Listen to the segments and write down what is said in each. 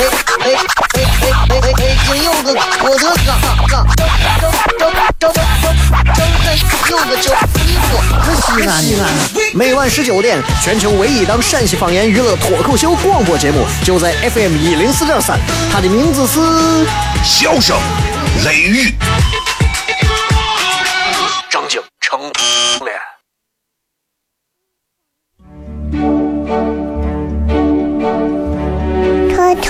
哎哎哎哎哎！金柚子，我的嘎嘎，张张张张张张柚子酒，衣服可西安。每晚十九点，全球唯一档陕西方言娱乐脱口秀广播节目，就在 FM 一零四点三，它的名字是《笑声雷雨》。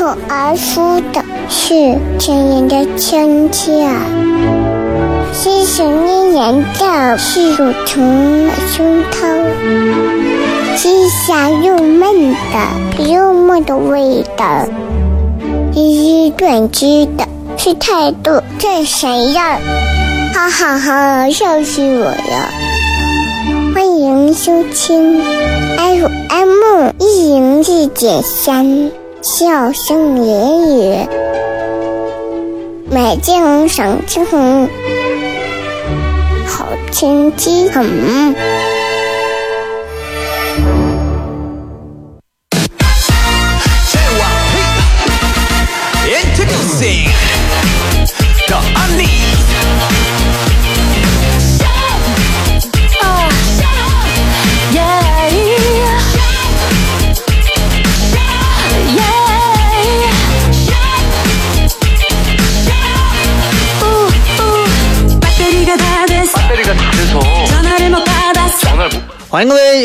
口而出的是亲人的亲切，是想念人的是乳虫的胸膛，是香又闷的幽默的味道，是短知的是态度这谁样？哈哈哈，笑死我了！欢迎收听 FM 一零一点三。笑声言语，美景赏青红，好天气很。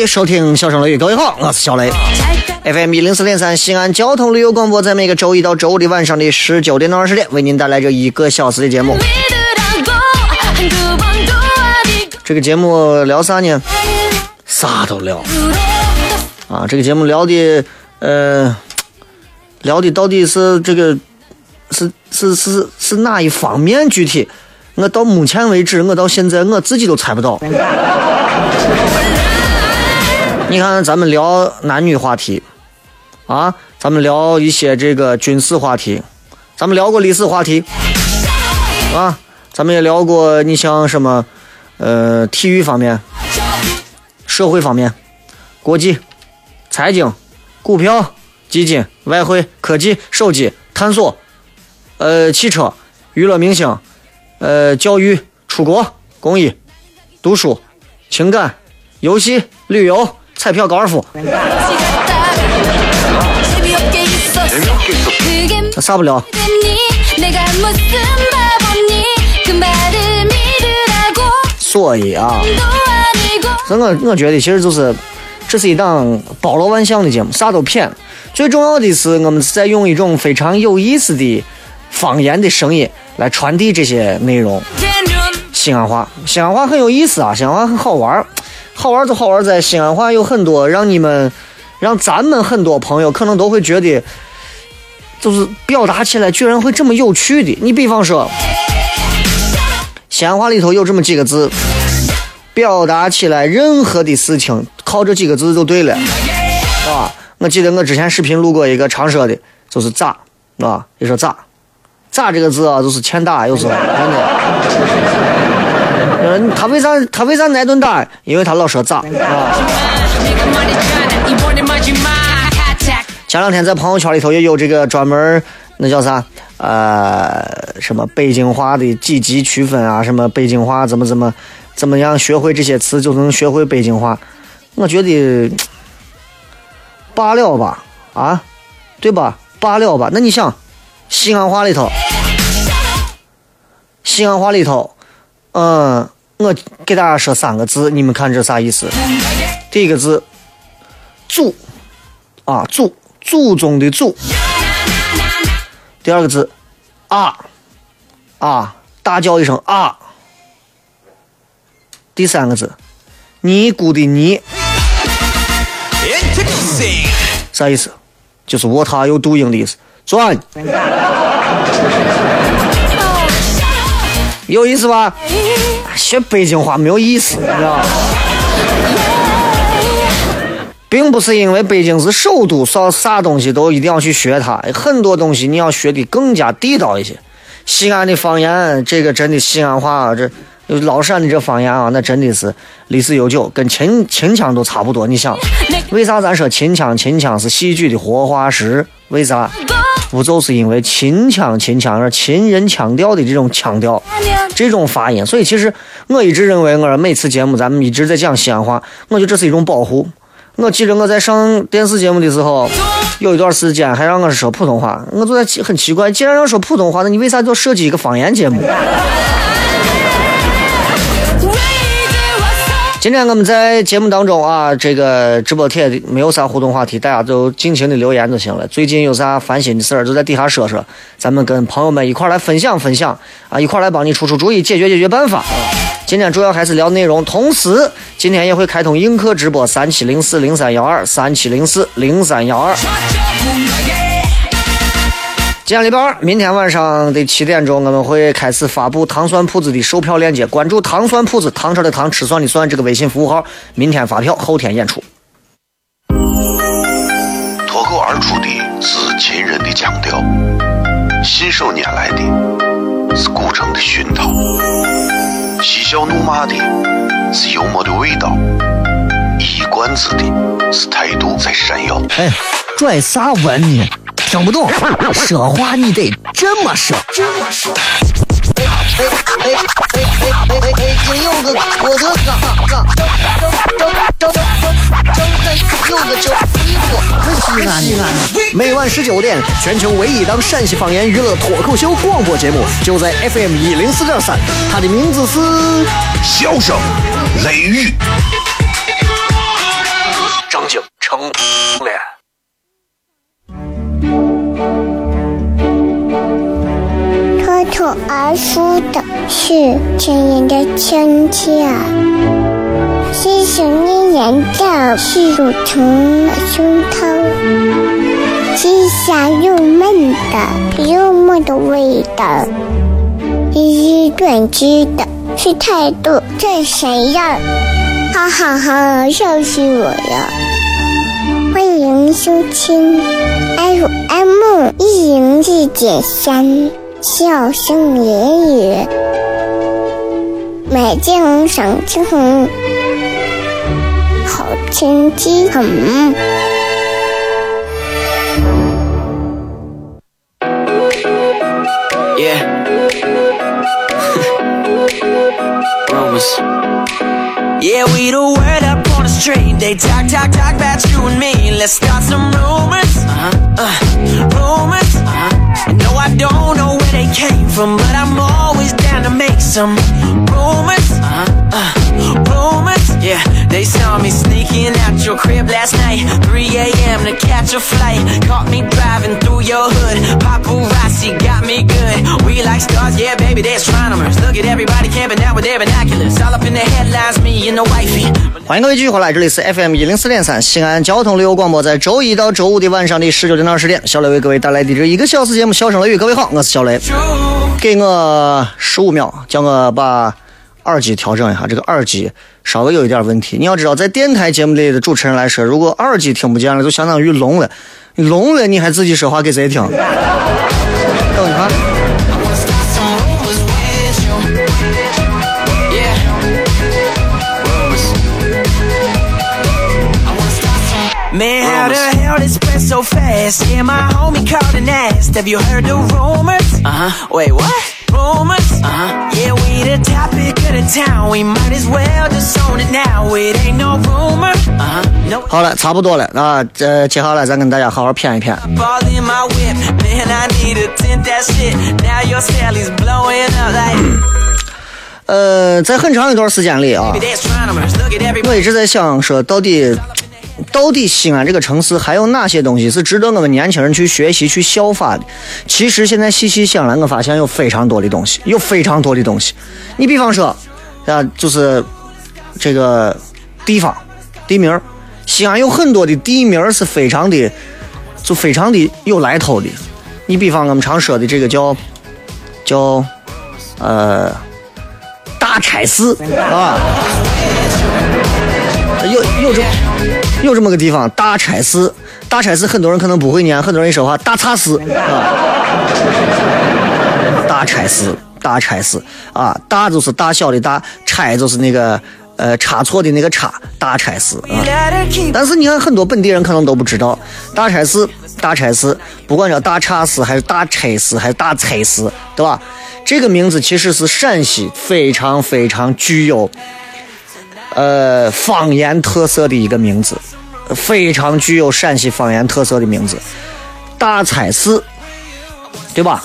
收听《小声雷雨》，各位好，我是小雷。FM 一零四点三，西安交通旅游广播，在每个周一到周五的晚上的十九点到二十点，为您带来这一个小时的节目。这个节目聊啥呢？啥都聊。啊，这个节目聊的，呃，聊的到底是这个，是是是是哪一方面？具体，我到目前为止，我到现在我自己都猜不到。你看，咱们聊男女话题，啊，咱们聊一些这个军事话题，咱们聊过历史话题，啊，咱们也聊过你像什么，呃，体育方面、社会方面、国际、财经、股票、基金、外汇、科技、手机、探索，呃，汽车、娱乐明星，呃，教育、出国、公益、读书、情感、游戏、旅游。彩票、高尔夫，啥不了？所以啊，所以我我觉得其实就是，这是一档包罗万象的节目，啥都骗。最重要的是，我们是在用一种非常有意思的方言的声音来传递这些内容。西安话，西安话很有意思啊，西安话很好玩。好玩就好玩，在西安话有很多让你们、让咱们很多朋友可能都会觉得，就是表达起来居然会这么有趣的。你比方说，西安话里头有这么几个字，表达起来任何的事情靠这几个字就对了，啊！我记得我之前视频录过一个常说的，就是咋，啊？你说咋？咋这个字啊，就是欠打，有时候真的。他为啥他为啥挨顿打？因为他老说咋啊？前两天在朋友圈里头也有这个专门那叫啥呃什么北京话的几级区分啊？什么北京话怎么怎么怎么样学会这些词就能学会北京话？我觉得罢了吧啊，对吧？罢了吧。那你想西安话里头，西安话里头，嗯。我给大家说三个字，你们看这啥意思？第一个字“祖”，啊，祖，祖宗的祖。第二个字“啊”，啊，大叫一声“啊”。第三个字“尼姑的尼”，啥意思？就是卧榻有读音的意思。转，有意思吧？学北京话没有意思，你知道吗？并不是因为北京是首都，啥啥东西都一定要去学它，很多东西你要学的更加地道一些。西安的方言，这个真的西安话，这老陕的这方言啊，那真的是历史悠久，跟秦秦腔都差不多。你想，为啥咱说秦腔？秦腔是戏剧的活化石，为啥？不就是因为秦腔？秦腔是秦人腔调的这种腔调，这种发音。所以其实我一直认为，我每次节目咱们一直在讲西安话，我觉得这是一种保护。我记得我在上电视节目的时候，有一段时间还让我说普通话，我就在很奇怪，既然要说普通话，那你为啥就设计一个方言节目？今天我们在节目当中啊，这个直播贴没有啥互动话题，大家就尽情的留言就行了。最近有啥烦心的事儿，就在底下说说，咱们跟朋友们一块来分享分享啊，一块来帮你出出主意，解决解决办法。今天主要还是聊内容，同时今天也会开通映客直播三七零四零三幺二三七零四零三幺二。今天礼拜二，明天晚上的七点钟，我们会开始发布糖蒜铺子的售票链接。关注糖蒜铺子，糖炒的糖，吃蒜的蒜，这个微信服务号，明天发票，后天演出。脱口而出的是秦人的腔调，信手拈来的是古城的熏陶，嬉笑怒骂的是幽默的味道，一冠子的是态度在闪耀。哎，拽啥文呢？听不懂，说话你得这么说。这么说哎哎哎哎哎哎！金柚子，我的哥哥，正正正正在柚子酒衣服，西安西安，每晚十九点，全球唯一档陕西方言娱乐脱口秀广播节目，就在 FM 一零四点三，它的名字是笑声雷雨，张景成脸。口而出的是亲人的亲切，是想念人的是乳虫的胸膛，是香又闷的幽默的味道，是短知的是态度这谁呀？哈哈哈，笑死我了！欢迎收听 FM 一零四点三。笑声言语，美景赏晴好天气很。Yeah. Rumors. Yeah, we the word up on the street. They talk, talk, talk about you and me. Let's start some rumors. Uh-huh. Uh, rumors. I don't know where they came from, but I'm always down to make some rumors. Uh-huh. Uh, rumors. Yeah, they saw me sneaking out your crib last night. 3 a.m. to catch a flight. Caught me driving through your hood. Paparazzi got me good. We like stars, yeah, baby, they're astronomers. Look at everybody camping out with their binoculars. All up in the headlines, me and the wifey. 欢迎各位继续回来，这里是 FM 一零四点三西安交通旅游广播，在周一到周五的晚上的十九点到二十点，小雷为各位带来的这一个小时节目《笑声雷雨》。各位好，我是小雷，给我十五秒，叫我把耳机调整一下，这个耳机稍微有一点问题。你要知道，在电台节目里的主持人来说，如果耳机听不见了，就相当于聋了。你聋了，你还自己说话给谁听？等一下。The? Uh? Uh topic of the town. We might as well just own it now. It ain't no rumor. Uh huh. No. 好了，差不多了啊，这接下来咱跟大家好好谝一谝。Ball in my whip. Man, I need a tint that shit. Now your Sally's blowing up like. 呃，在很长一段时间里啊我.一直在想说，到底到底西安这个城市还有哪些东西是值得我们年轻人去学习、去效法的？其实现在细细想来，我发现有非常多的东西，有非常多的东西。你比方说，啊，就是这个地方地名，西安有很多的地名是非常的，就非常的有来头的。你比方我们常说的这个叫叫呃大差寺啊。有有种有这么个地方，大差寺。大差寺很多人可能不会念，很多人一说话大差寺啊。大差寺，大差寺啊，大就是大小的大，差就是那个呃差错的那个差，大差寺啊。但是你看很多本地人可能都不知道，大差寺，大差寺，不管叫大差寺还是大差寺还是大差寺，对吧？这个名字其实是陕西非常非常具有呃方言特色的一个名字。非常具有陕西方言特色的名字，大菜寺，对吧？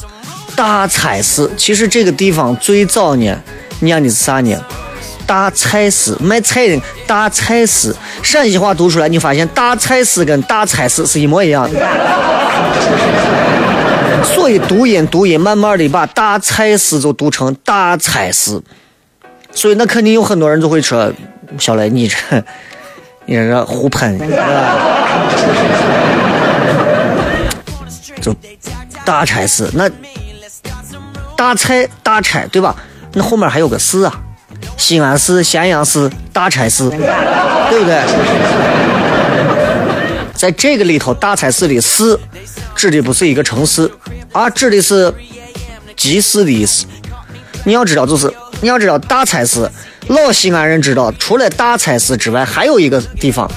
大菜寺，其实这个地方最早呢念的是啥呢？大菜市卖菜的大菜市，陕西话读出来，你发现大菜市跟大菜市是一模一样的。所以读音读音，慢慢的把大菜市就读成大菜市，所以那肯定有很多人就会说，小雷你这。你这胡喷，就大差事，那大菜大差对吧？那后面还有个市啊，西安市、咸阳市、大差市，对不对？在这个里头，大差市的市指的不是一个城市，而指的是集市的意思。你要知道，就是你要知道大菜市。老西安人知道，除了大菜市之外，还有一个地方，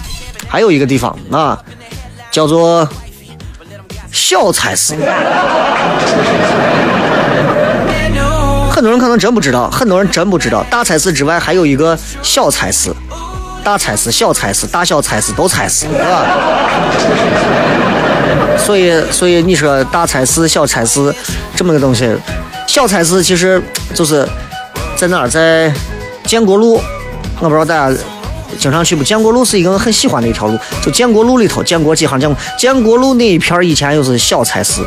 还有一个地方啊，叫做小菜市。很多人可能真不知道，很多人真不知道，大菜市之外还有一个小菜市，大菜市、小菜市、大小菜市都菜市，是吧？所以，所以你说大菜市、小菜市这么个东西，小菜市其实就是在哪儿，在。建国路，我不知道大家经常去不？建国路是一个很喜欢的一条路，就建国路里头，建国几行建国，建国路那一片以前又是小菜市，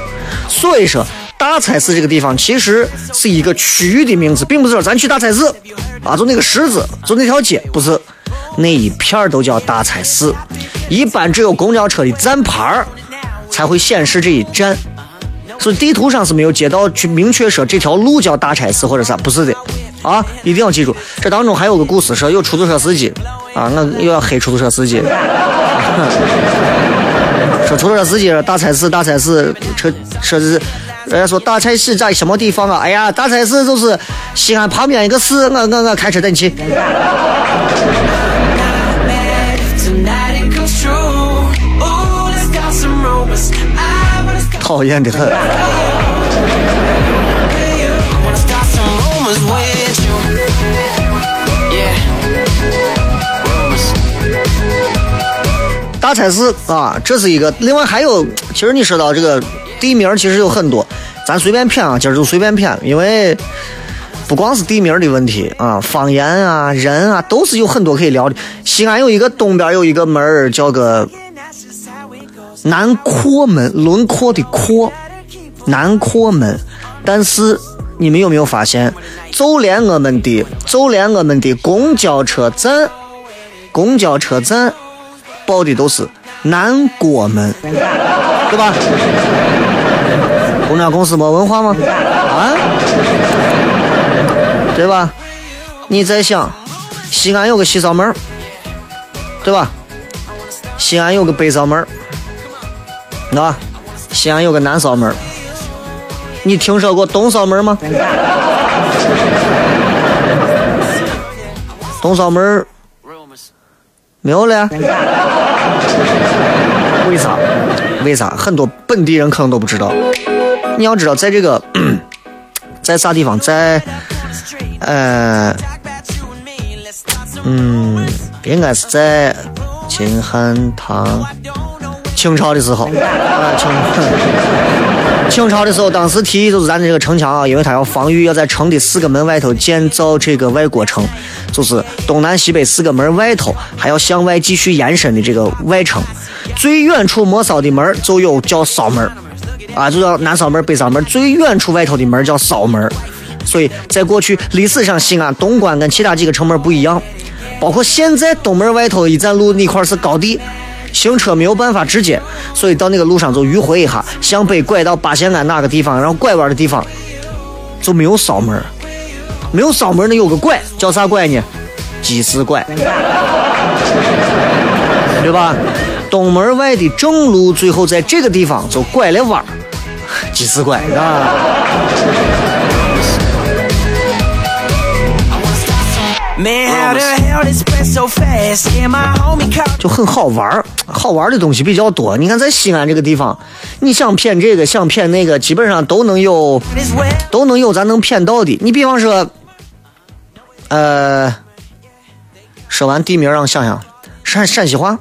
所以说大菜市这个地方其实是一个区域的名字，并不是说咱去大菜市啊，就那个十字，就那条街，不是那一片都叫大菜市，一般只有公交车的站牌才会显示这一站，地图上是没有街道去明确说这条路叫大差市或者啥，不是的。啊，一定要记住，这当中还有个故事，说有出租车司机啊，我又要黑出租车司机。说出租车司机大差市，大差市，车车子，人家说大差市在什么地方啊？哎呀，大差市就是西安旁边一个市，我我我开车带你去。讨厌的很。大菜市啊，这是一个。另外还有，其实你说到这个地名，其实有很多，咱随便谝啊，今儿就随便谝，因为不光是地名的问题啊，方言啊，人啊，都是有很多可以聊的。西安有一个东边有一个门，叫个南阔门，轮廓的阔，南阔门。但是你们有没有发现，就连我们的，就连我们的公交车站，公交车站。报的都是南国门，对吧？公交公司没文化吗？啊，对吧？你在想，西安有个西扫门，对吧？西安有个北扫门，对吧？西安有个南扫门，你听说过东扫门吗？东扫门。没有了，为啥？为啥？很多本地人可能都不知道。你要知道，在这个，在啥地方？在，呃，嗯，应该是在秦汉唐清朝的时候啊，清。清朝的时候，当时提议就是咱的这个城墙啊，因为它要防御，要在城的四个门外头建造这个外国城，就是东南西北四个门外头还要向外继续延伸的这个外城。最远处没烧的门就有叫扫门啊，就叫南扫门、北扫门。最远处外头的门叫扫门。所以在过去历史上，西安东关跟其他几个城门不一样，包括现在东门外头一站路那块是高地。行车没有办法直接，所以到那个路上就迂回一下，向北拐到八仙庵哪个地方，然后拐弯的地方就没有扫门，没有扫门，那有个拐，叫啥拐呢？鸡丝拐。对吧？东门外的正路，最后在这个地方就拐了弯儿，几次拐啊？就很好玩儿，好玩的东西比较多。你看，在西安这个地方，你想骗这个，想骗那个，基本上都能有，都能有咱能骗到的。你比方说，呃，说完地名让我想想，陕陕西话，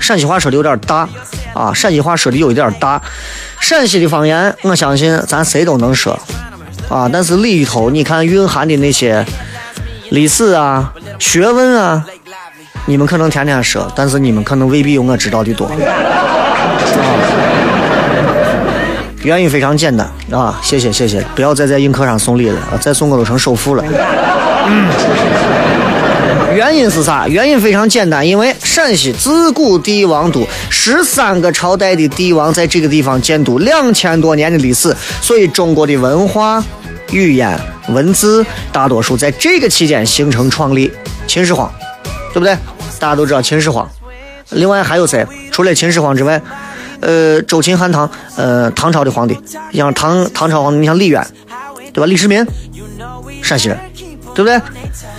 陕西话说的有点大啊，陕西话说的有一点大。陕西的方言，我相信咱谁都能说啊，但是里头你看蕴含的那些。历史啊，学问啊，你们可能天天说，但是你们可能未必有我知道的多。原因非常简单啊，谢谢谢谢，不要再在映客上送礼了，再送我都成首富了。嗯，原因是啥？原因非常简单，因为陕西自古帝王都，十三个朝代的帝王在这个地方建都，两千多年的历史，所以中国的文化。语言文字大多数在这个期间形成创立，秦始皇，对不对？大家都知道秦始皇。另外还有谁？除了秦始皇之外，呃，周秦汉唐，呃，唐朝的皇帝，像唐唐朝皇帝，你像李渊，对吧？李世民，陕西人，对不对？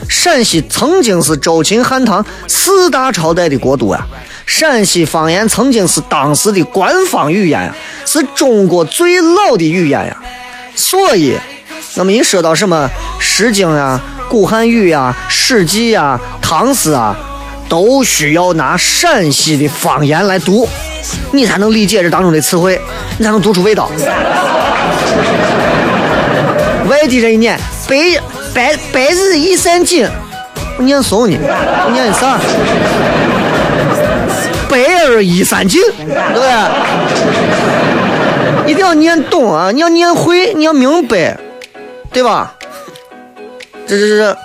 陕西曾经是周秦汉唐四大朝代的国都啊。陕西方言曾经是当时的官方语言呀，是中国最老的语言呀，所以。那么一说到什么《诗经》呀、古汉语呀、史记呀、唐诗啊，都需要拿陕西的方言来读，你才能理解这当中的词汇，你才能读出味道。外地人一念“白白白日依山尽”，我念怂呢，我念的啥？“白日依山尽”，对不对？一定要念懂啊！你要念会，你要明白。对吧？这这这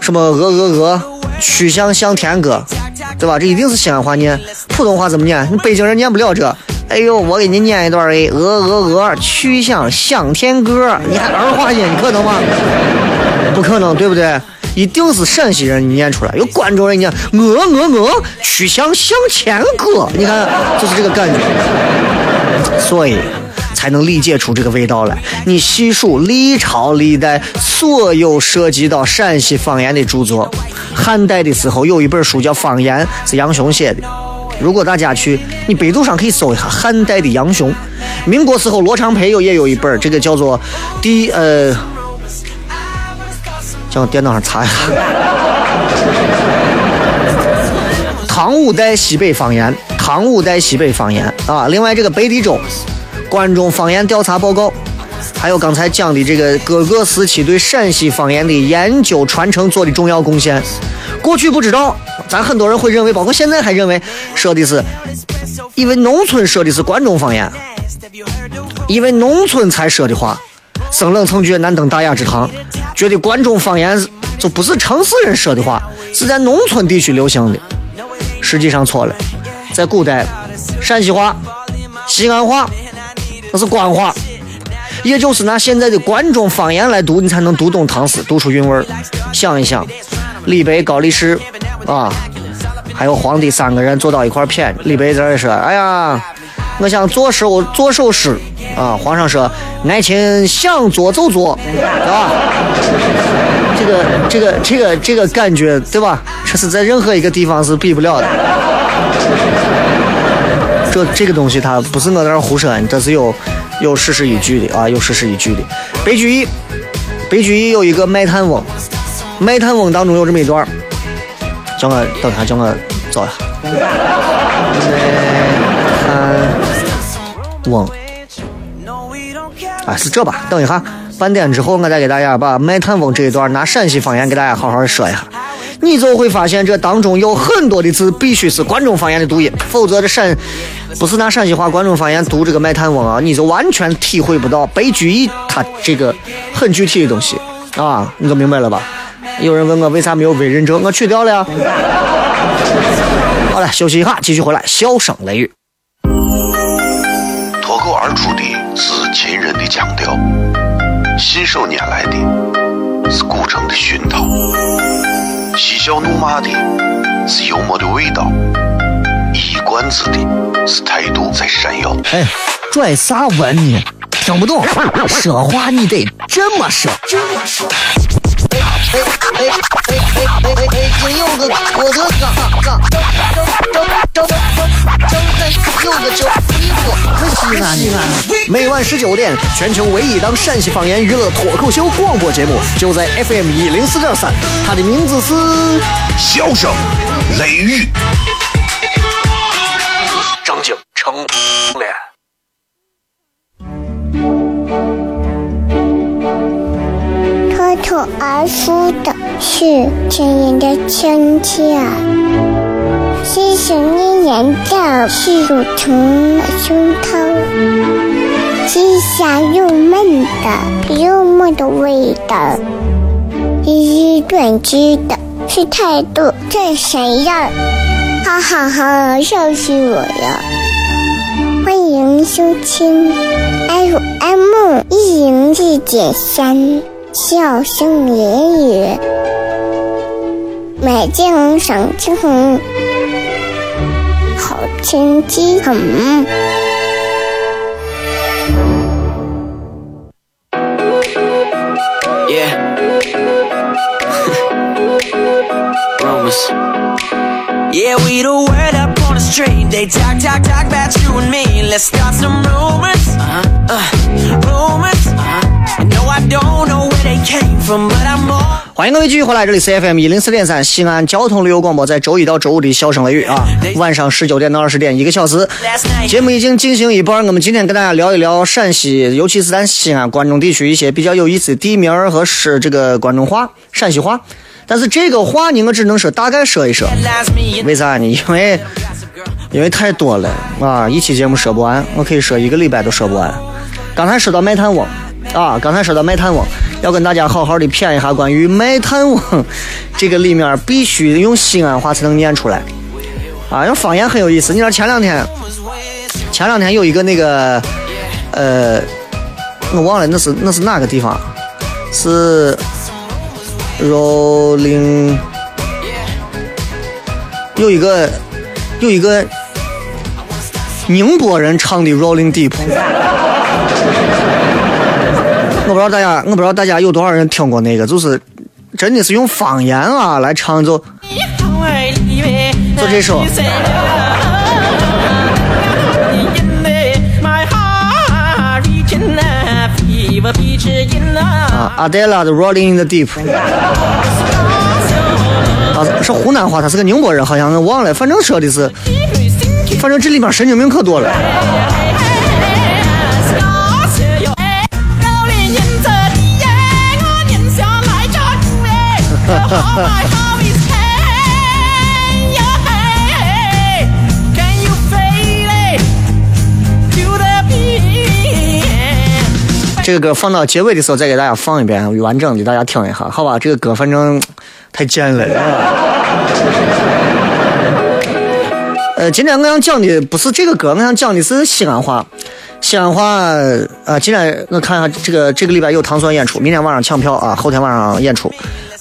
什么鹅鹅鹅，曲项向天歌，对吧？这一定是西安话念，普通话怎么念？你北京人念不了这。哎呦，我给你念一段哎，鹅鹅鹅，曲项向天歌，你还儿化音，你可能吗？不可能，对不对？一定是陕西人念出来。有关中人念鹅鹅鹅，曲项向天歌，你看，就是这个感觉。所以。才能理解出这个味道来。你细数历朝历代所有涉及到陕西方言的著作，汉代的时候有一本书叫《方言》，是杨雄写的。如果大家去，你百度上可以搜一下汉代的杨雄。民国时候罗长培有也有一本，这个叫做《第呃》，叫我电脑上查一下，《唐五代西北方言》，唐五代西北方言啊。另外这个北地州。关中方言调查报告，还有刚才讲的这个各个时期对陕西方言的研究传承做的重要贡献。过去不知道，咱很多人会认为，包括现在还认为说的是，因为农村说的是关中方言，因为农村才说的话，生冷蹭绝难登大雅之堂，觉得关中方言就不是城市人说的话，是在农村地区流行的。实际上错了，在古代，陕西话、西安话。那是官话，也就是拿现在的关中方言来读，你才能读懂唐诗，读出韵味儿。想一想，李白、高力士啊，还有皇帝三个人坐到一块儿谝。李白在这说：“哎呀，我想作首作首诗啊。”皇上说：“爱卿想做就做，啊？”这个这个这个这个感觉，对吧？这是在任何一个地方是比不了的。这这个东西它不是我在这胡说，这是有有事实依据的啊，有事实依据的。白居易，白居易有一个《卖炭翁》，《卖炭翁》当中有这么一段叫我等下，叫我找一下。翁，哎，是这吧？等一下，半点之后我再给大家把《卖炭翁》这一段拿陕西方言给大家好好说一下。你就会发现，这当中有很多的字必须是关中方言的读音，否则这陕不是拿陕西话、关中方言读这个《卖炭翁》啊，你就完全体会不到白居易他这个很具体的东西啊，你就明白了吧？有人问我为啥没有委任证，我去掉了呀。好了，休息一下，继续回来，笑声雷雨。脱口而出的是秦人的腔调，信手拈来的是古城的熏陶。嬉笑怒骂的是幽默的味道，一冠子的是态度在闪耀。哎，拽啥文呢？听不懂，说话你得这么说。哎哎哎哎哎哎！北京有个我的嘎嘎，张张张张张三有个叫衣服，可西安呢。每晚十九点，全球唯一档陕西方言娱乐脱口秀广播节目，就在 FM 一零四点三。它的名字是：笑声雷雨，成脸。脱口而出的是亲人的亲切，细细念念的是乳虫的胸膛，鸡下又闷的幽默的味道，一一断句的是态度这闪耀，哈哈哈，笑死我了！欢迎收听 FM 一零四点三笑声言语，美静赏清红，好天气很。Yeah. 欢迎各位继续回来这里 cfm 一零四点三西安交通旅游广播在周一到周五的笑声雷雨啊晚上十九点到二十点一个小时。节目已经进行一半我们今天跟大家聊一聊陕西尤其是咱西安关中地区一些比较有意思的地名和是这个关中话陕西话但是这个话你我只能说大概说一说为啥？呢因为因为太多了啊，一期节目说不完，我可以说一个礼拜都说不完。刚才说到卖炭翁啊，刚才说到卖炭翁，要跟大家好好的谝一下关于卖炭翁 这个里面必须用西安话才能念出来啊，用方言很有意思。你知道前两天，前两天有一个那个呃，我忘了那是那是哪个地方，是 Rolling 有一个有一个宁波人唱的《Rolling Deep》，我不知道大家，我不知道大家有多少人听过那个，就是真的是用方言啊来唱就就这首。啊，Adela 的《Rolling in the Deep》啊，是湖南话，他是个宁波人，好像我忘了，反正说的是，反正这里面神经病可多了。这个歌放到结尾的时候再给大家放一遍，完整的大家听一下，好吧？这个歌反正太贱了。呃，今天我想讲的不是这个歌，我想讲的是西安话。西安话啊、今天我看一下这个这个礼拜有糖蒜演出，明天晚上抢票啊，后天晚上演出。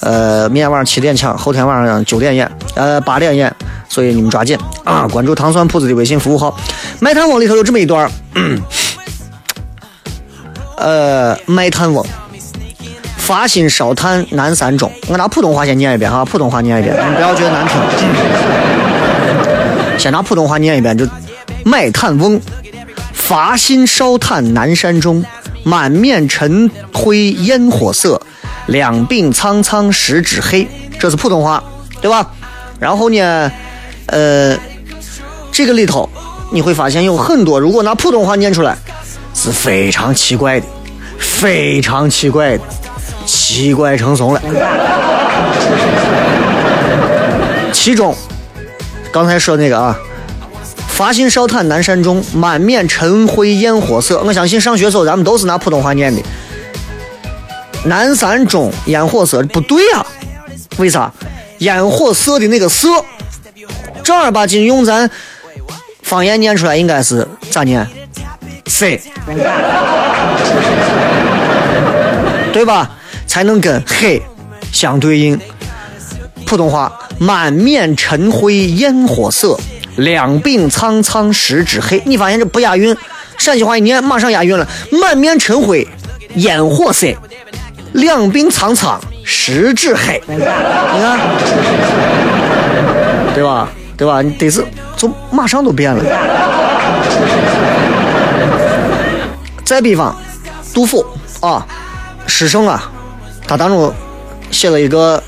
呃，明天晚上七点抢，后天晚上九点演，呃八点演，所以你们抓紧啊！关注糖蒜铺子的微信服务号。卖炭翁里头有这么一段儿，呃，卖炭翁。发心烧炭南三中，我拿普通话先念一遍哈，普通话念一遍，你们不要觉得难听。先拿普通话念一遍，就卖炭翁，伐薪烧炭南山中，满面尘灰烟火色，两鬓苍苍十指黑，这是普通话，对吧？然后呢，呃，这个里头你会发现有很多，如果拿普通话念出来是非常奇怪的，非常奇怪的，奇怪成怂了。其中，刚才说那个啊，发心烧炭南山中，满面尘灰烟火色。我相信上学时候咱们都是拿普通话念的。南山中烟火色不对啊，为啥？烟火色的那个色，正儿八经用咱方言念出来应该是咋念？色，对吧？才能跟黑相对应。普通话，满面尘灰烟火色，两鬓苍苍十指黑。你发现这不押韵？陕西话一念马上押韵了，满面尘灰烟火色，两鬓苍苍十指黑。你看，对吧？对吧？你得是就马上都变了。再比方，杜甫啊，诗圣啊，他当中写了一个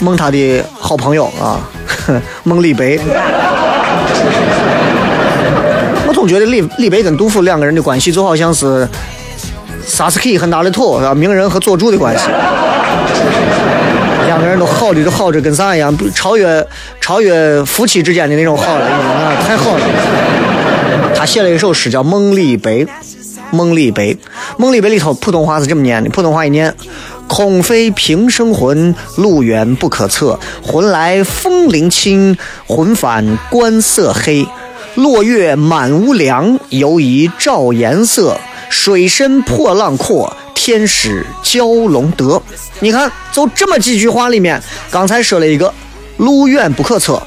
梦他的好朋友啊，梦李白。我总觉得李李白跟杜甫两个人的关系就好像是萨斯基和纳雷托是吧？鸣人和佐助的关系。两个人都好的都好着跟啥一样，超越超越夫妻之间的那种好了，啊，太好了。他写了一首诗叫《梦李白》，《梦李白》，《梦李白》里头普通话是这么念的，普通话一念：空飞平生魂，路远不可测。魂来风铃清，魂返关色黑。落月满屋梁，犹疑照颜色。水深破浪阔，天使蛟龙得。你看，就这么几句话里面，刚才说了一个路远不可测，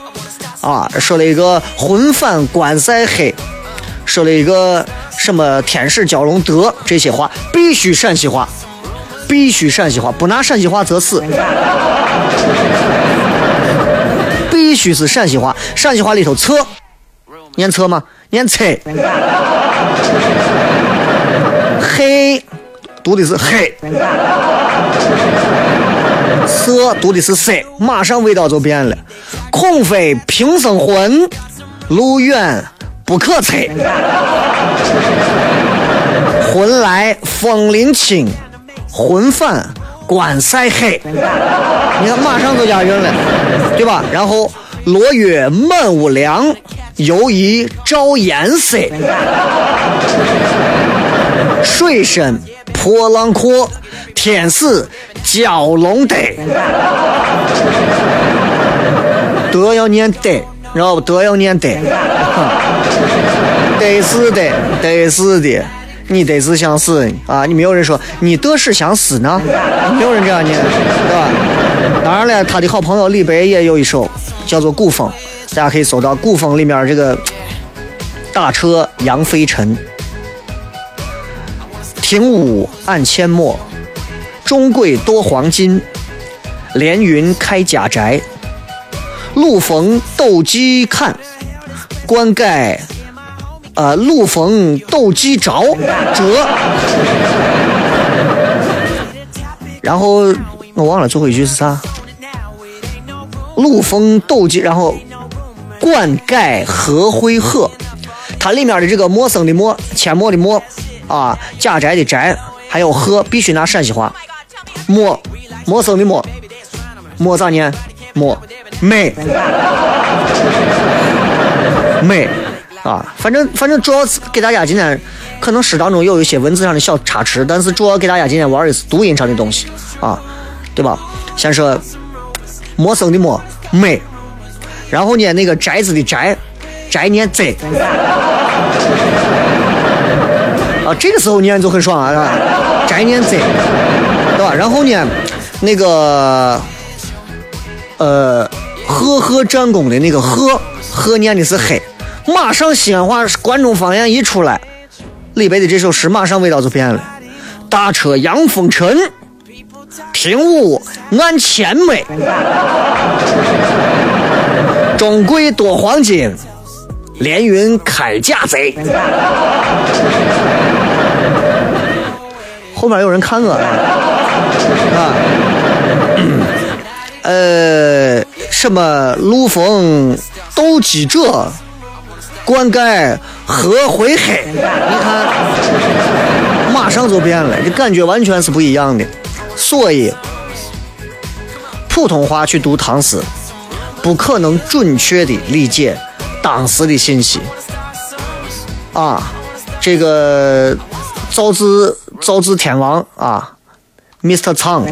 啊，说了一个魂返关塞黑，说了一个什么天使蛟龙得，这些话必须陕西话，必须陕西话，不拿陕西话则死。必须是陕西话，陕西话里头测，念测吗？念测。黑，读的是黑，色读的是色，马上味道就变了。恐非平生魂，路远不可测。魂来风铃轻，魂返关塞黑。你看，马上就押韵了，对吧？然后落月满屋梁，犹疑照颜色。水深波浪阔，天似蛟龙得。德要念得，知道不？德要念 得，得是的，得是的，你得是想死啊！你没有人说你得是想死呢，没有人这样念，对吧？当然了，他的好朋友李白也有一首叫做《古风》，大家可以搜到《古风》里面这个大车扬飞尘。平武暗阡陌，中贵多黄金。连云开甲宅，路逢斗鸡看，冠盖，呃，路逢斗鸡着折。然后我忘了最后一句是啥？路逢斗鸡，然后灌溉何灰鹤。它里面的这个陌生的陌，阡陌的陌。啊，家宅的宅，还有鹤，必须拿陕西话。陌，陌生的陌，陌咋念？陌，美，美啊！反正反正主要是给大家今天可能诗当中有一些文字上的小差池，但是主要给大家今天玩的是读音上的东西啊，对吧？先说陌生的陌，美，然后呢那个宅子的宅，宅念贼。啊，这个时候念就很爽啊，是吧？宅念贼，对吧？然后呢，那个，呃，赫赫战功的那个赫，赫念的是黑，马上西安话关中方言一出来，李白的这首诗马上味道就变了。大车扬风尘，平武暗阡陌，中贵多黄金。连云开甲贼，后面有人看我啊？呃，什么陆逢斗鸡者，灌溉和回黑？你看，马上就变了，这感觉完全是不一样的。所以，普通话去读唐诗，不可能准确的理解。当时的信息啊，这个造字造字天王啊，Mr. 苍，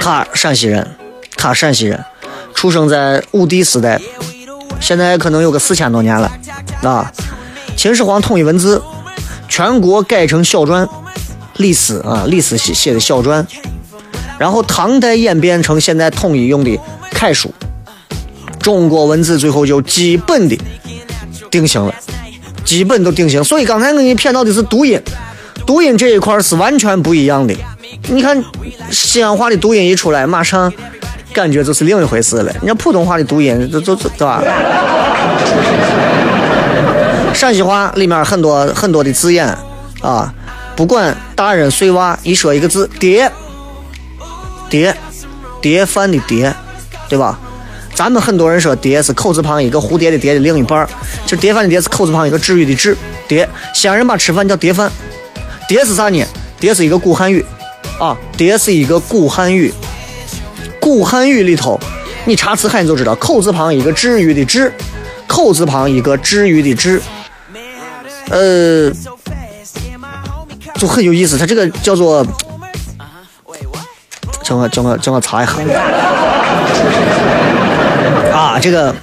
他陕西人，他陕西人，出生在武帝时代，现在可能有个四千多年了啊。秦始皇统一文字，全国改成小篆，李斯啊，李斯写写的小篆。然后唐代演变成现在统一用的楷书，中国文字最后就基本的定型了，基本都定型。所以刚才我给你骗到的是读音，读音这一块是完全不一样的。你看西安话的读音一出来，马上感觉就是另一回事了。人家普通话的读音，这这这对吧？陕西话里面很多很多的字眼啊，不管大人碎娃，一说一个字“爹”，爹，碟饭的碟，对吧？咱们很多人说“碟”是口字旁一个蝴蝶的“蝶”的另一半儿，就“碟饭”的“碟”是口字旁一个治愈的“治”，碟。西安人把吃饭叫“碟饭”，“碟”是啥呢？“碟”是一个古汉语啊，“碟”是一个古汉语。古汉语里头，你查词海你就知道，口字旁一个治愈的“治”，口字旁一个治愈的“治”。呃，就很有意思，它这个叫做，叫我叫我叫我查一下。啊，这个《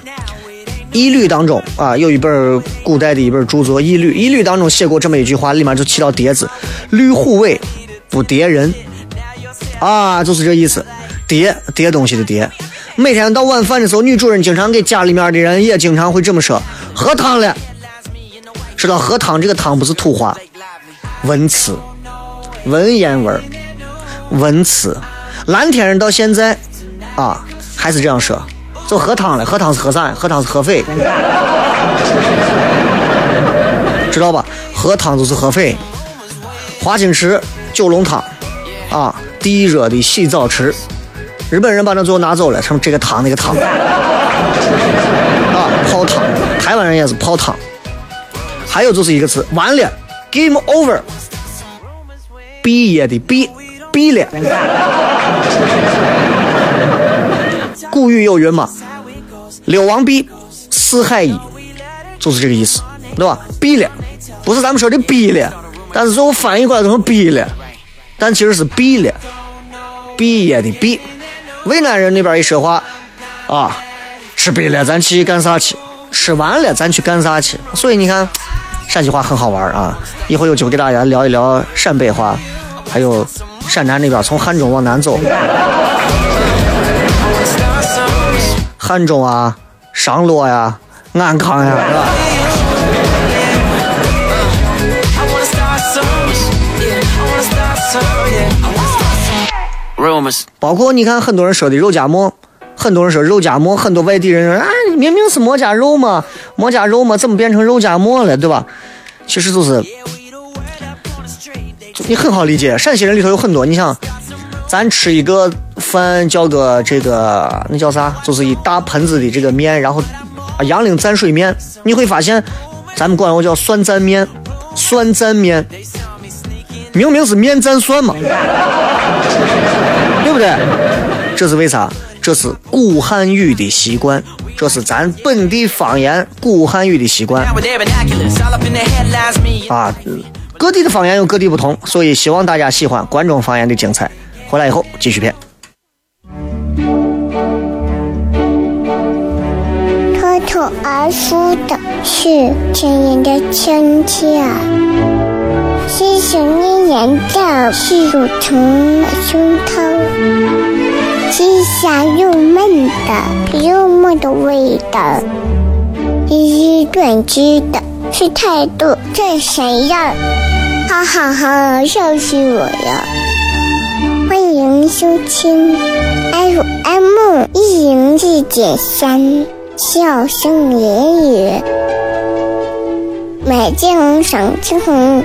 易律》当中啊，有一本古代的一本著作《易律》，《易律》当中写过这么一句话，里面就提到叠字，驴虎尾不叠人。啊，就是这意思，叠叠东西的叠。每天到晚饭的时候，女主人经常给家里面的人也经常会这么说：喝汤了。知道喝汤这个汤不是土话，文词，文言文，文词。蓝天人到现在啊还是这样说，就喝汤了。喝汤是喝啥？喝汤是喝肺，知道吧？喝汤就是喝肺。华清池九龙汤啊，地热的洗澡池。日本人把那最后拿走了，成这个汤那个汤啊，泡汤。台湾人也是泡汤。还有就是一个词，完了，game over，毕业的毕，毕了。古语有云嘛，六王毕，四海一，就是这个意思，对吧？毕了，不是咱们说的毕了，但是最后翻译过来都是毕了，但其实是毕了，毕业的毕。渭南人那边一说话，啊，吃毕了，咱去干啥去？吃完了，咱去干啥去？所以你看。陕西话很好玩啊！以后有机会给大家聊一聊陕北话，还有陕南那边从汉中往南走，汉中啊、商洛呀、安康呀，是吧？包括你看，很多人说的肉夹馍。很多人说肉夹馍，很多外地人说啊，明明是馍夹肉嘛，馍夹肉嘛，怎么变成肉夹馍了，对吧？其实就是，你很好理解。陕西人里头有很多，你想，咱吃一个饭叫个这个那叫啥？就是一大盆子的这个面，然后啊杨凌蘸水面，你会发现，咱们管我叫酸蘸面，酸蘸面，明明是面蘸蒜嘛，不对？这是为啥？这是古汉语的习惯，这是咱本地方言古汉语的习惯啊。各地的方言有各地不同，所以希望大家喜欢关中方言的精彩。回来以后继续片。脱口而出的是亲人的亲切，细细念念的是乳虫的胸膛。细香又闷的幽默的味道，一语断句的是态度这谁样？哈哈哈，笑死我了！欢迎收听 FM 一零四点三，笑声言语，美景赏清红，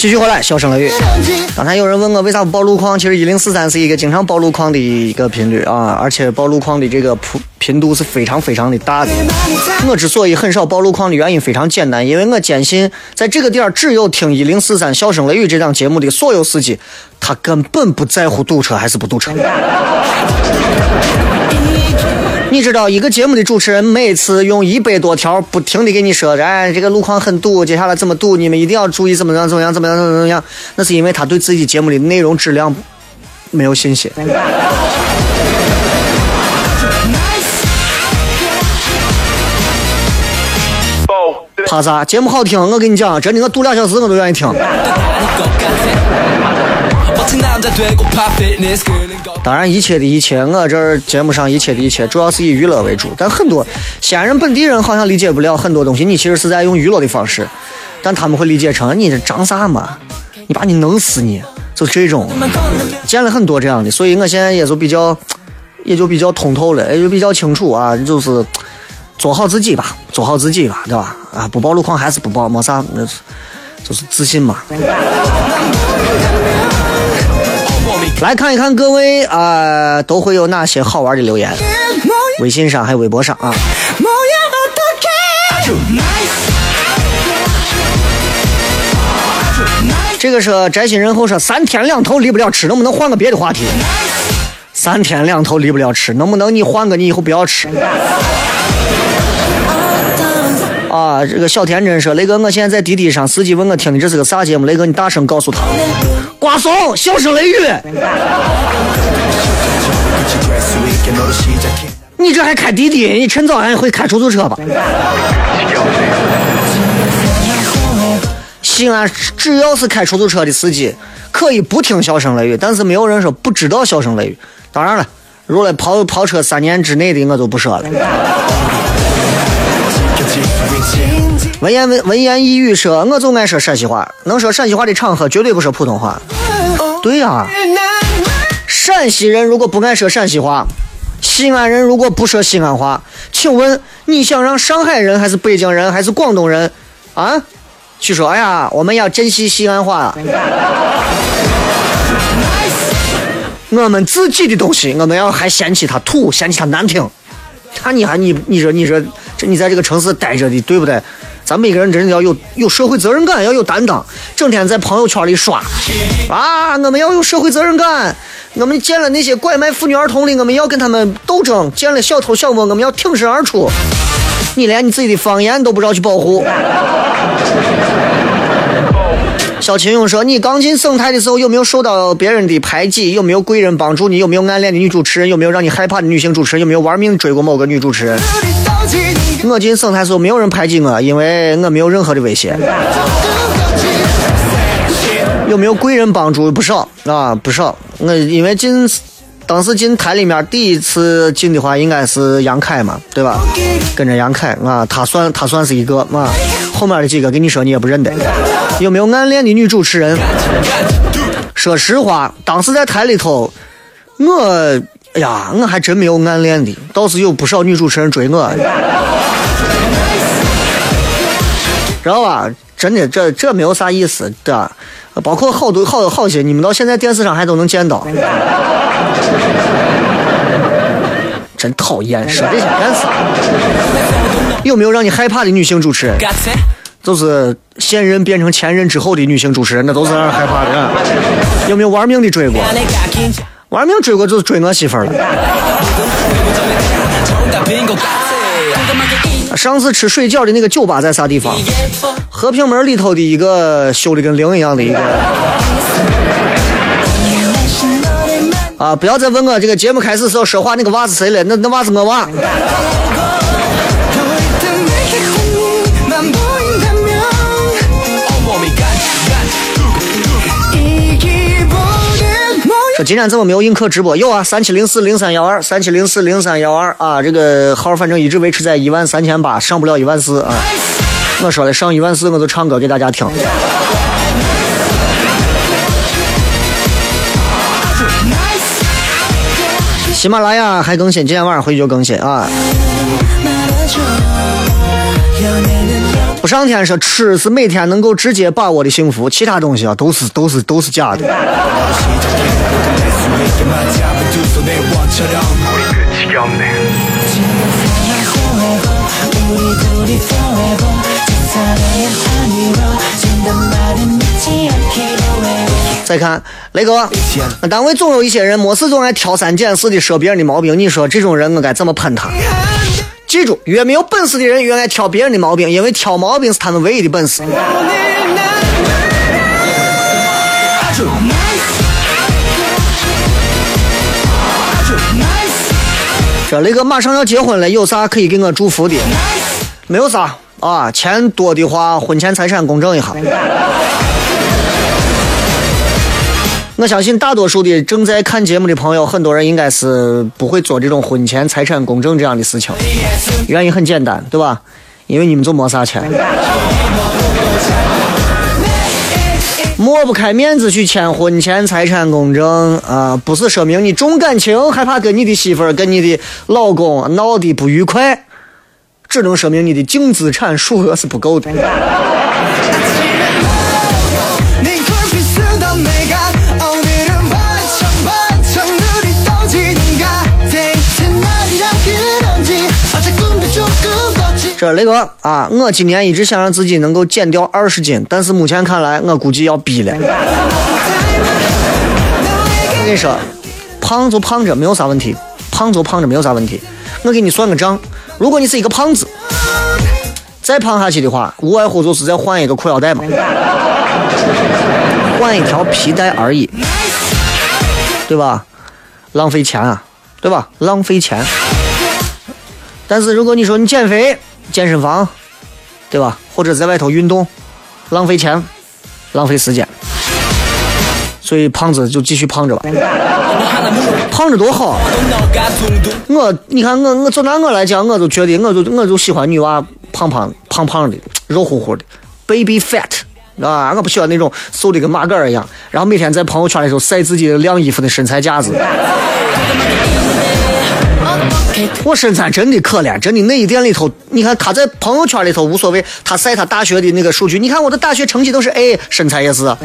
继续回来，笑声雷雨。刚才有人问我为啥不报路况，其实一零四三是一个经常报路况的一个频率啊，而且报路况的这个频频度是非常非常的大的。我之所以很少报路况的原因非常简单，因为我坚信在这个点儿只有听一零四三笑声雷雨这档节目的所有司机，他根本不在乎堵车还是不堵车。你知道一个节目的主持人每次用一百多条不停的给你说，哎，这个路况很堵，接下来怎么堵，你们一定要注意怎么样怎么样怎么样怎么样，那是因为他对自己节目的内容质量没有信心。怕啥？节目好听，我跟你讲，真的，我堵两小时我都愿意听。当然，一切的一切，我这儿节目上一切的一切，主要是以娱乐为主。但很多西安人本地人好像理解不了很多东西，你其实是在用娱乐的方式，但他们会理解成你这长啥嘛？你把你弄死你，就这种。见了很多这样的，所以我现在也就比较，也就比较通透了，也就比较清楚啊，就是。做好自己吧，做好自己吧，对吧？啊，不报路况还是不报，没啥，那就是自信嘛。来看一看各位啊，都会有哪些好玩的留言？微信上还有微博上啊。这个是宅心仁厚说三天两头离不了吃，能不能换个别的话题？三天两头离不了吃，能不能你换个你以后不要吃？啊，这个小天真说：“雷哥，我现在在滴滴上，司机问我听的这是个啥节目？雷哥，你大声告诉他，瓜怂，小声雷雨。你这还开滴滴？你趁早还会开出租车吧？西安只要是开出租车的司机，可以不听小声雷雨，但是没有人说不知道小声雷雨。当然了，如果跑跑车三年之内的，我就不说了。”文言文文言一语说，我就爱说陕西话。能说陕西话的场合，绝对不说普通话。对呀，陕西人如果不爱说陕西话，西安人如果不说西安话，请问你想让上海人还是北京人还是广东人啊去说？哎呀，我们要珍惜西安话。我们自己的东西，我们要还嫌弃它土，嫌弃它难听。看你还你你说你说这你在这个城市待着的，对不对？咱每个人真的要有有社会责任感，要有担当。整天在朋友圈里刷啊，我们要有社会责任感。我们见了那些拐卖妇女儿童的，我们要跟他们斗争；见了小偷小摸，我们要挺身而出。你连你自己的方言都不知道去保护。小秦勇说：“你刚进省台的时候有没有受到别人的排挤？有没有贵人帮助你？有没有暗恋的女主持人？有没有让你害怕的女性主持人？有没有玩命追过某个女主持人？”我进省台时候没有人排挤我，因为我没有任何的威胁。有没有贵人帮助？不少啊，不少。我因为进当时进台里面第一次进的话，应该是杨凯嘛，对吧？跟着杨凯啊，他算他算是一个啊。后面的几个跟你说你也不认得。有没有暗恋的女主持人？说实话，当时在台里头，我。哎呀，我还真没有暗恋的，倒是有不少女主持人追我，知道吧？真的，这这没有啥意思，对吧？包括好多好好些，你们到现在电视上还都能见到。真讨厌，说这些干啥？有没有让你害怕的女性主持人？就是现任变成前任之后的女性主持人，那都是让人害怕的。有没有玩命的追过？玩命追过就是追我媳妇儿了。上次吃水饺的那个酒吧在啥地方？和平门里头的一个修的跟零一样的一个。啊！不要再问我这个节目开始时候说话那个娃是谁了？那那娃是我娃。今天怎么没有映客直播？有啊，三七零四零三幺二，三七零四零三幺二啊，这个号反正一直维持在一万三千八，上不了一万四啊。我说的上一万四，我就唱歌给大家听。喜马拉雅还更新，今天晚上回去就更新啊。不上天说吃是每天能够直接把握的幸福，其他东西啊都是都是都是假的。再看雷哥，单位总有一些人没事总爱挑三拣四的说别人的毛病，你说这种人我该怎么喷他？记住，越没有本事的人越爱挑别人的毛病，因为挑毛病是他们唯一的本事。这雷哥马上要结婚了，有啥可以给我祝福的？没有啥啊，钱多的话，婚前财产公证一下。我相信大多数的正在看节目的朋友，很多人应该是不会做这种婚前财产公证这样的事情。原因很简单，对吧？因为你们就没啥钱，抹不开面子去签婚前财产公证啊！不是说明你重感情，害怕跟你的媳妇儿、跟你的老公闹得不愉快，只能说明你的净资产数额是不够的。这雷哥啊，我今年一直想让自己能够减掉二十斤，但是目前看来，我估计要逼了。我跟你说，胖就胖着没有啥问题，胖就胖着没有啥问题。我给你算个账，如果你是一个胖子，再胖下去的话，无外乎就是再换一个裤腰带嘛，换一条皮带而已，对吧？浪费钱啊，对吧？浪费钱。但是如果你说你减肥，健身房，对吧？或者在外头运动，浪费钱，浪费时间，所以胖子就继续胖着吧。胖着多好！我，你看我，我就拿我来讲，我就觉得，我就我就喜欢女娃胖胖胖胖的，肉乎乎的，baby fat，啊，我不喜欢那种瘦的跟马杆一样，然后每天在朋友圈里头晒自己晾衣服的身材架子。我身材真的可怜，真的那一店里头，你看他在朋友圈里头无所谓，他晒他大学的那个数据，你看我的大学成绩都是 A，身材也是。啊，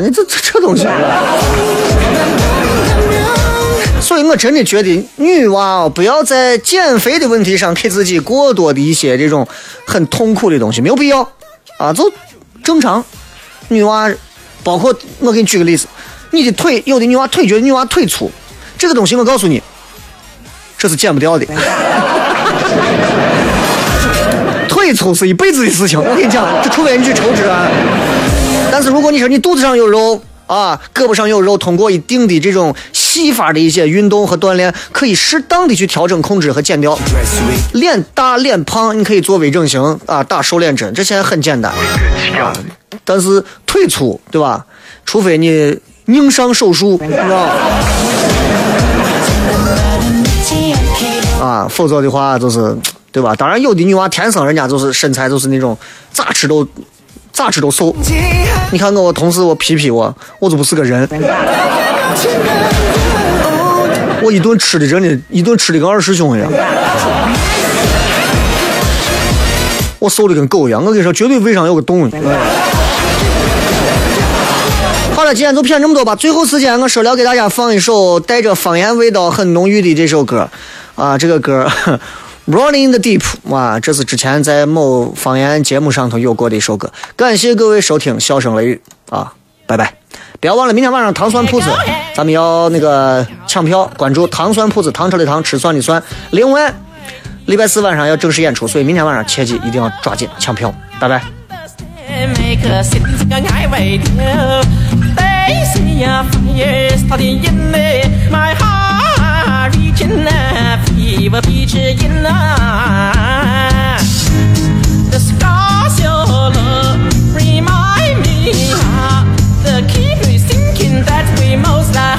你这这这东西。所以我真的觉得女娃不要在减肥的问题上给自己过多的一些这种很痛苦的东西，没有必要啊，就正常。女娃，包括我给你举个例子。你的腿，有的女娃腿觉得女娃腿粗，这个东西我告诉你，这是减不掉的。腿粗是一辈子的事情，我跟你讲，这除非你去抽脂啊。但是如果你说你肚子上有肉啊，胳膊上有肉，通过一定的这种细法的一些运动和锻炼，可以适当的去调整、控制和减掉。脸大脸胖，你可以做微整形啊，打瘦脸针，这现在很简单。但是腿粗，对吧？除非你。拧上手术，你知道啊，否则的话就是，对吧？当然，有的女娃天生人家就是身材就是那种咋吃都咋吃都瘦。你看我，我同事我皮皮我，我就不是个人。我一顿吃的真的，一顿吃的跟二师兄一样。我瘦的跟狗一样，我跟你说，绝对胃上有个洞。好了，今天就骗这么多吧。最后时间，我说了给大家放一首带着方言味道很浓郁的这首歌，啊，这个歌《Rolling in the Deep》哇，这是之前在某方言节目上头有过的一首歌。感谢各位收听《笑声雷雨》啊，拜拜！不要忘了明天晚上糖酸铺子，咱们要那个抢票，关注糖酸铺子，糖炒的糖，吃酸的酸。另外，礼拜四晚上要正式演出，所以明天晚上切记一定要抓紧抢票，拜拜。Fire, fire starting in me. My heart reaching a fever pitch in The scars love remind me the keep me thinking that we most like.